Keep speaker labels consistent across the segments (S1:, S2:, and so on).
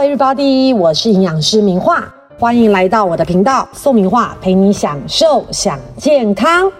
S1: everybody，我是营养师明画，欢迎来到我的频道宋明画陪你享受享健康。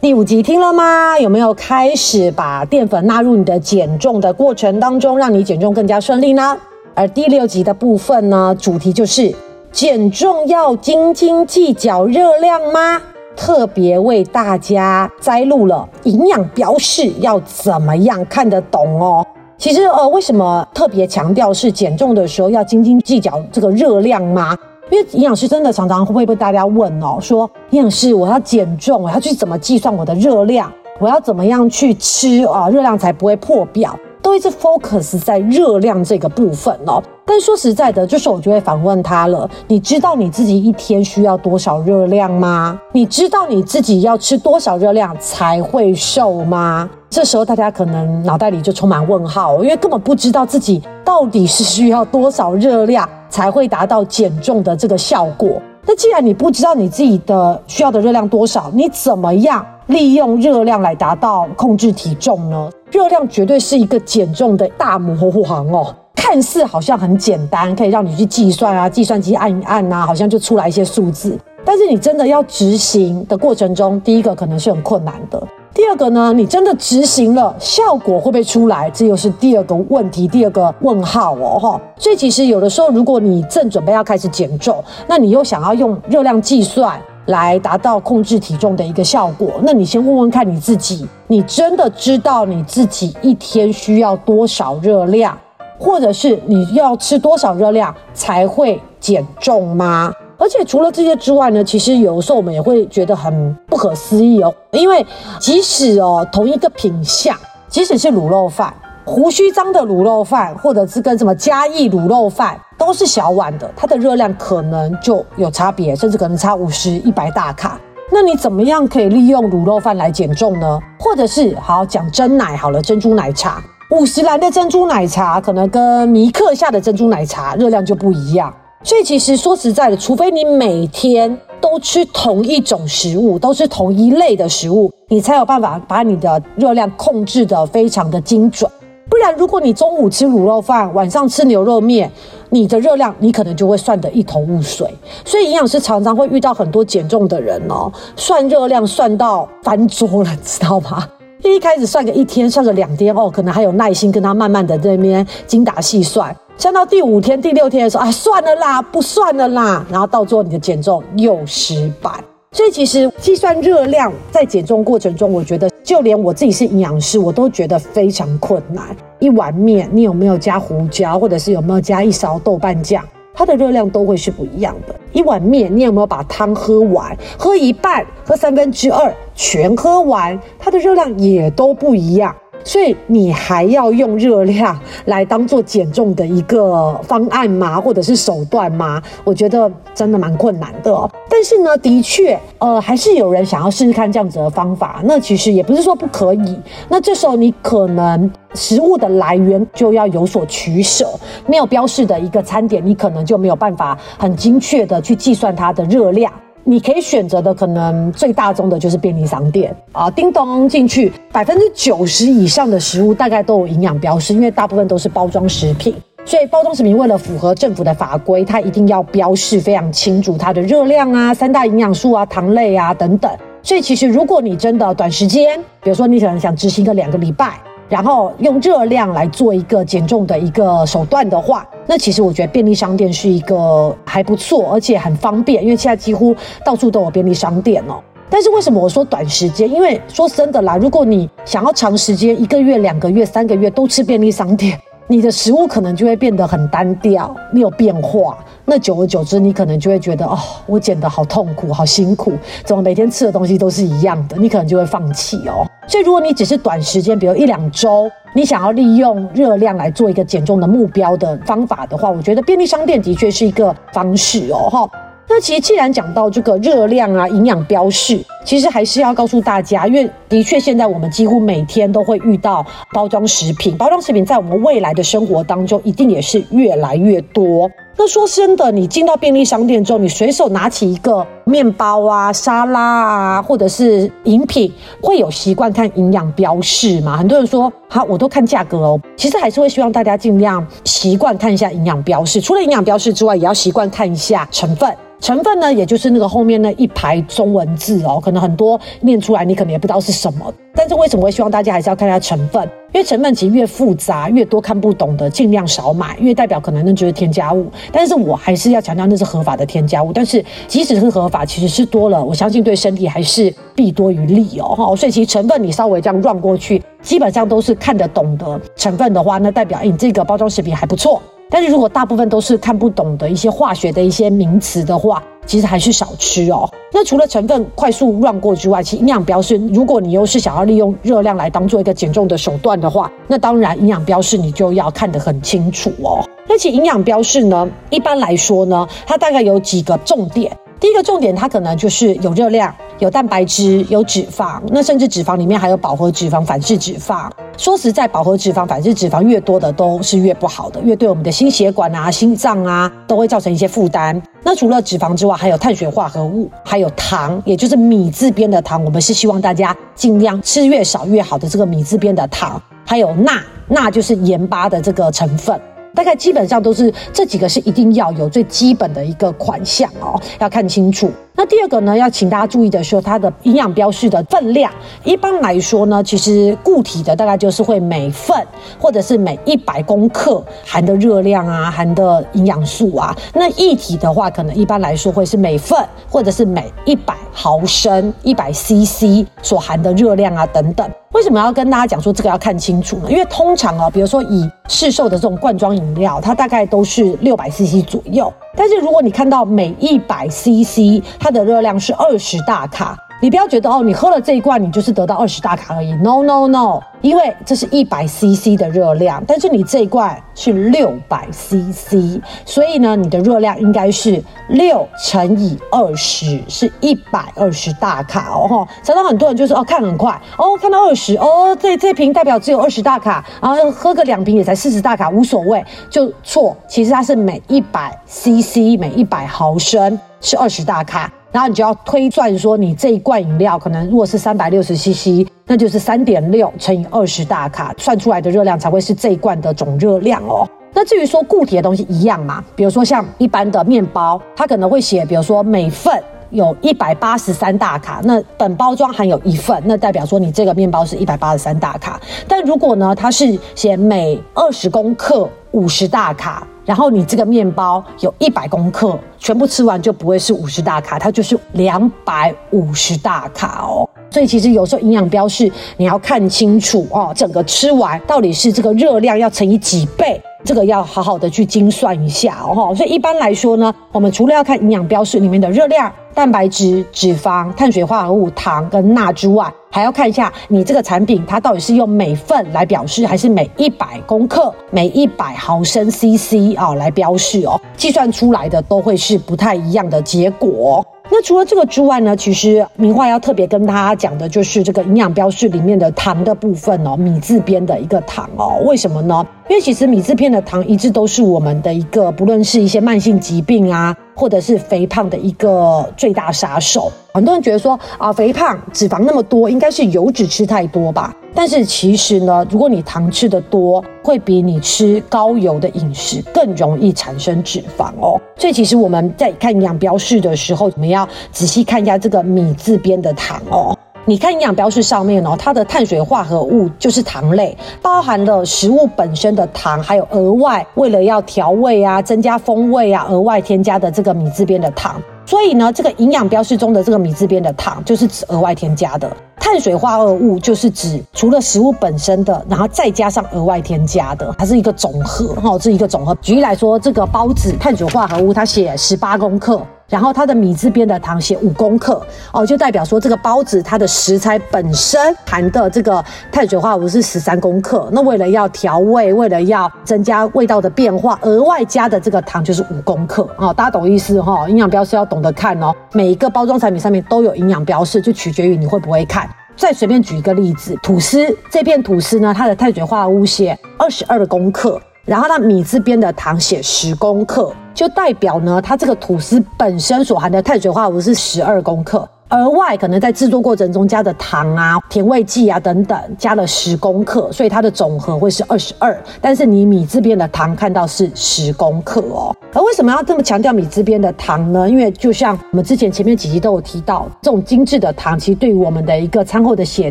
S1: 第五集听了吗？有没有开始把淀粉纳入你的减重的过程当中，让你减重更加顺利呢？而第六集的部分呢，主题就是减重要斤斤计较热量吗？特别为大家摘录了营养标示要怎么样看得懂哦。其实呃，为什么特别强调是减重的时候要斤斤计较这个热量吗？因为营养师真的常常会被大家问哦，说营养师我要减重，我要去怎么计算我的热量？我要怎么样去吃啊？热量才不会破表？都一直 focus 在热量这个部分哦。但说实在的，就是我就会反问他了：你知道你自己一天需要多少热量吗？你知道你自己要吃多少热量才会瘦吗？这时候大家可能脑袋里就充满问号，因为根本不知道自己到底是需要多少热量才会达到减重的这个效果。那既然你不知道你自己的需要的热量多少，你怎么样利用热量来达到控制体重呢？热量绝对是一个减重的大魔王哦，看似好像很简单，可以让你去计算啊，计算机按一按呐，好像就出来一些数字。但是你真的要执行的过程中，第一个可能是很困难的。第二个呢，你真的执行了，效果会不会出来？这又是第二个问题，第二个问号哦，哈。所以其实有的时候，如果你正准备要开始减重，那你又想要用热量计算来达到控制体重的一个效果，那你先问问看你自己，你真的知道你自己一天需要多少热量，或者是你要吃多少热量才会减重吗？而且除了这些之外呢，其实有的时候我们也会觉得很不可思议哦，因为即使哦同一个品相，即使是卤肉饭、胡须章的卤肉饭，或者是跟什么嘉义卤肉饭，都是小碗的，它的热量可能就有差别，甚至可能差五十、一百大卡。那你怎么样可以利用卤肉饭来减重呢？或者是好讲真奶好了，珍珠奶茶，五十兰的珍珠奶茶可能跟米克下的珍珠奶茶热量就不一样。所以其实说实在的，除非你每天都吃同一种食物，都是同一类的食物，你才有办法把你的热量控制的非常的精准。不然，如果你中午吃卤肉饭，晚上吃牛肉面，你的热量你可能就会算得一头雾水。所以营养师常常会遇到很多减重的人哦，算热量算到翻桌了，知道吗？一开始算个一天，算个两天哦，可能还有耐心跟他慢慢的这边精打细算。算到第五天、第六天的时候，啊，算了啦，不算了啦。然后到最后你的减重又失败。所以其实计算热量在减重过程中，我觉得就连我自己是营养师，我都觉得非常困难。一碗面，你有没有加胡椒，或者是有没有加一勺豆瓣酱，它的热量都会是不一样的。一碗面，你有没有把汤喝完？喝一半，喝三分之二，全喝完，它的热量也都不一样。所以你还要用热量来当做减重的一个方案吗？或者是手段吗？我觉得真的蛮困难的。但是呢，的确，呃，还是有人想要试试看这样子的方法。那其实也不是说不可以。那这时候你可能食物的来源就要有所取舍。没有标示的一个餐点，你可能就没有办法很精确的去计算它的热量。你可以选择的可能最大宗的就是便利商店啊，叮咚进去，百分之九十以上的食物大概都有营养标识，因为大部分都是包装食品，所以包装食品为了符合政府的法规，它一定要标示非常清楚它的热量啊、三大营养素啊、糖类啊等等。所以其实如果你真的短时间，比如说你可能想执行个两个礼拜。然后用热量来做一个减重的一个手段的话，那其实我觉得便利商店是一个还不错，而且很方便，因为现在几乎到处都有便利商店哦。但是为什么我说短时间？因为说真的啦，如果你想要长时间，一个月、两个月、三个月都吃便利商店。你的食物可能就会变得很单调，没有变化。那久而久之，你可能就会觉得，哦，我减得好痛苦，好辛苦，怎么每天吃的东西都是一样的？你可能就会放弃哦。所以，如果你只是短时间，比如一两周，你想要利用热量来做一个减重的目标的方法的话，我觉得便利商店的确是一个方式哦。哈。那其实既然讲到这个热量啊、营养标示，其实还是要告诉大家，因为的确现在我们几乎每天都会遇到包装食品，包装食品在我们未来的生活当中一定也是越来越多。那说真的，你进到便利商店之后，你随手拿起一个面包啊、沙拉啊，或者是饮品，会有习惯看营养标示吗？很多人说，好，我都看价格哦。其实还是会希望大家尽量习惯看一下营养标示。除了营养标示之外，也要习惯看一下成分。成分呢，也就是那个后面那一排中文字哦，可能很多念出来你可能也不知道是什么。但是为什么会希望大家还是要看一下成分？因为成分其实越复杂、越多看不懂的，尽量少买，因为代表可能那就是添加物。但是我还是要强调那是合法的添加物。但是即使是合法，其实是多了，我相信对身体还是弊多于利哦。哈，所以其实成分你稍微这样乱过去，基本上都是看得懂的成分的话，那代表你这个包装食品还不错。但是如果大部分都是看不懂的一些化学的一些名词的话，其实还是少吃哦。那除了成分快速乱过之外，其实营养标示，如果你又是想要利用热量来当做一个减重的手段的话，那当然营养标示你就要看得很清楚哦。那其营养标示呢，一般来说呢，它大概有几个重点。第一个重点，它可能就是有热量、有蛋白质、有脂肪，那甚至脂肪里面还有饱和脂肪、反式脂肪。说实在，饱和脂肪、反式脂肪越多的都是越不好的，越对我们的心血管啊、心脏啊都会造成一些负担。那除了脂肪之外，还有碳水化合物，还有糖，也就是米字边的糖。我们是希望大家尽量吃越少越好的这个米字边的糖，还有钠，钠就是盐巴的这个成分。大概基本上都是这几个是一定要有最基本的一个款项哦，要看清楚。那第二个呢，要请大家注意的是，它的营养标示的分量。一般来说呢，其实固体的大概就是会每份或者是每一百公克含的热量啊，含的营养素啊。那液体的话，可能一般来说会是每份或者是每一百毫升、一百 CC 所含的热量啊等等。为什么要跟大家讲说这个要看清楚呢？因为通常哦，比如说以市售的这种罐装饮料，它大概都是六百 CC 左右。但是如果你看到每一百 CC 它的热量是二十大卡。你不要觉得哦，你喝了这一罐，你就是得到二十大卡而已。No No No，因为这是一百 CC 的热量，但是你这一罐是六百 CC，所以呢，你的热量应该是六乘以二十，是一百二十大卡哦。哈，常常很多人就是哦，看很快哦，看到二十哦，这这瓶代表只有二十大卡，然后喝个两瓶也才四十大卡，无所谓，就错。其实它是每一百 CC，每一百毫升是二十大卡。然后你就要推算说，你这一罐饮料可能如果是三百六十 CC，那就是三点六乘以二十大卡，算出来的热量才会是这一罐的总热量哦。那至于说固体的东西一样嘛，比如说像一般的面包，它可能会写，比如说每份有一百八十三大卡，那本包装含有一份，那代表说你这个面包是一百八十三大卡。但如果呢，它是写每二十公克五十大卡。然后你这个面包有一百公克，全部吃完就不会是五十大卡，它就是两百五十大卡哦。所以其实有时候营养标示你要看清楚哦，整个吃完到底是这个热量要乘以几倍。这个要好好的去精算一下哦，所以一般来说呢，我们除了要看营养标示里面的热量、蛋白质、脂肪、碳水化合物、糖跟钠之外，还要看一下你这个产品它到底是用每份来表示，还是每一百公克、每一百毫升 CC 啊来标示哦，计算出来的都会是不太一样的结果。那除了这个之外呢，其实名画要特别跟大家讲的就是这个营养标示里面的糖的部分哦，米字边的一个糖哦，为什么呢？因为其实米字片的糖一直都是我们的一个，不论是一些慢性疾病啊，或者是肥胖的一个最大杀手。很多人觉得说啊，肥胖脂肪那么多，应该是油脂吃太多吧？但是其实呢，如果你糖吃的多，会比你吃高油的饮食更容易产生脂肪哦。所以其实我们在看营养标示的时候，我们要仔细看一下这个米字边的糖哦。你看营养标示上面哦，它的碳水化合物就是糖类，包含了食物本身的糖，还有额外为了要调味啊、增加风味啊，额外添加的这个米字边的糖。所以呢，这个营养标示中的这个米字边的糖，就是指额外添加的碳水化合物，就是指除了食物本身的，然后再加上额外添加的，它是一个总和哈，是一个总和。举例来说，这个包子碳水化合物它写十八公克。然后它的米字边的糖写五公克哦，就代表说这个包子它的食材本身含的这个碳水化合物是十三公克。那为了要调味，为了要增加味道的变化，额外加的这个糖就是五公克哦。大家懂意思哈？营养标示要懂得看哦。每一个包装产品上面都有营养标示，就取决于你会不会看。再随便举一个例子，吐司这片吐司呢，它的碳水化合物写二十二公克。然后它米字边的糖写十公克，就代表呢，它这个吐司本身所含的碳水化合物是十二公克。额外可能在制作过程中加的糖啊、甜味剂啊等等，加了十公克，所以它的总和会是二十二。但是你米字边的糖看到是十公克哦。而为什么要这么强调米字边的糖呢？因为就像我们之前前面几集都有提到，这种精致的糖其实对于我们的一个餐后的血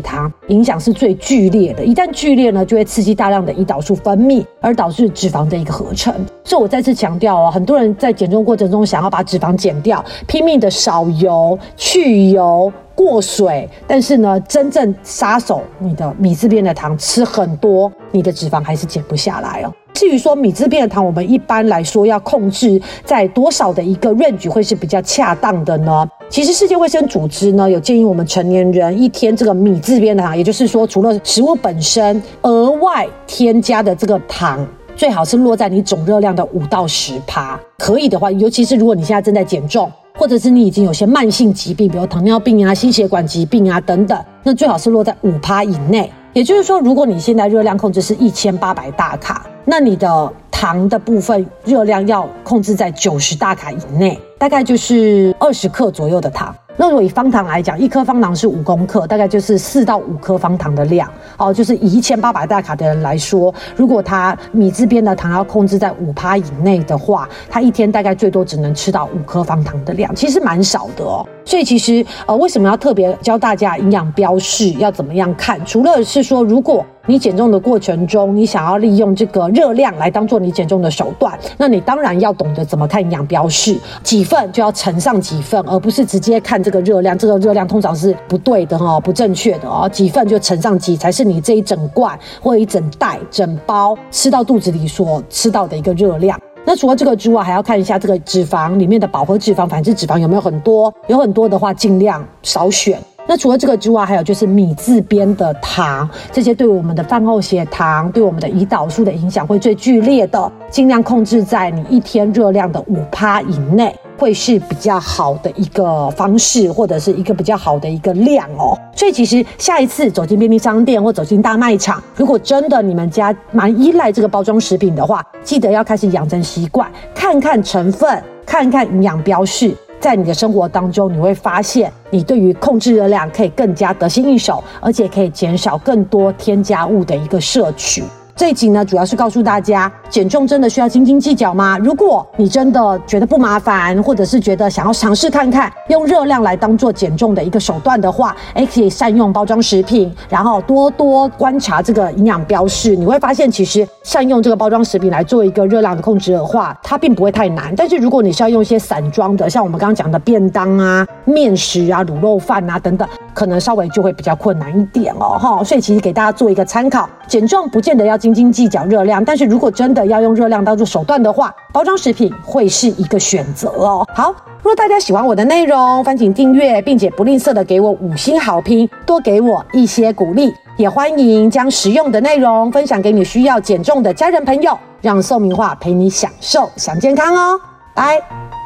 S1: 糖影响是最剧烈的。一旦剧烈呢，就会刺激大量的胰岛素分泌，而导致脂肪的一个合成。所以我再次强调哦，很多人在减重过程中想要把脂肪减掉，拼命的少油去。油过水，但是呢，真正杀手，你的米字边的糖吃很多，你的脂肪还是减不下来哦。至于说米字边的糖，我们一般来说要控制在多少的一个 range 会是比较恰当的呢？其实世界卫生组织呢有建议我们成年人一天这个米字边的糖，也就是说除了食物本身额外添加的这个糖，最好是落在你总热量的五到十趴。可以的话，尤其是如果你现在正在减重。或者是你已经有些慢性疾病，比如糖尿病啊、心血管疾病啊等等，那最好是落在五趴以内。也就是说，如果你现在热量控制是一千八百大卡，那你的糖的部分热量要控制在九十大卡以内，大概就是二十克左右的糖。那如果以方糖来讲，一颗方糖是五公克，大概就是四到五颗方糖的量。哦，就是以一千八百大卡的人来说，如果他米字边的糖要控制在五趴以内的话，他一天大概最多只能吃到五颗方糖的量，其实蛮少的哦。所以其实呃，为什么要特别教大家营养标示要怎么样看？除了是说，如果你减重的过程中，你想要利用这个热量来当做你减重的手段，那你当然要懂得怎么看营养标示，几份就要乘上几份，而不是直接看这个热量。这个热量通常是不对的哈，不正确的哦。几份就乘上几，才是你这一整罐或一整袋、整包吃到肚子里所吃到的一个热量。那除了这个之外，还要看一下这个脂肪里面的饱和脂肪、反式脂肪有没有很多，有很多的话，尽量少选。那除了这个之外，还有就是米字边的糖，这些对我们的饭后血糖、对我们的胰岛素的影响会最剧烈的，尽量控制在你一天热量的五趴以内，会是比较好的一个方式，或者是一个比较好的一个量哦。所以其实下一次走进便利商店或走进大卖场，如果真的你们家蛮依赖这个包装食品的话，记得要开始养成习惯，看看成分，看看营养标示。在你的生活当中，你会发现，你对于控制热量可以更加得心应手，而且可以减少更多添加物的一个摄取。这集呢，主要是告诉大家，减重真的需要斤斤计较吗？如果你真的觉得不麻烦，或者是觉得想要尝试看看用热量来当做减重的一个手段的话，哎，可以善用包装食品，然后多多观察这个营养标示，你会发现，其实善用这个包装食品来做一个热量的控制的话，它并不会太难。但是如果你是要用一些散装的，像我们刚刚讲的便当啊、面食啊、卤肉饭啊等等。可能稍微就会比较困难一点哦，哈，所以其实给大家做一个参考，减重不见得要斤斤计较热量，但是如果真的要用热量当做手段的话，包装食品会是一个选择哦。好，如果大家喜欢我的内容，烦请订阅，并且不吝啬的给我五星好评，多给我一些鼓励，也欢迎将实用的内容分享给你需要减重的家人朋友，让宋明化陪你享受享健康哦，拜。